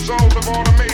result of automation,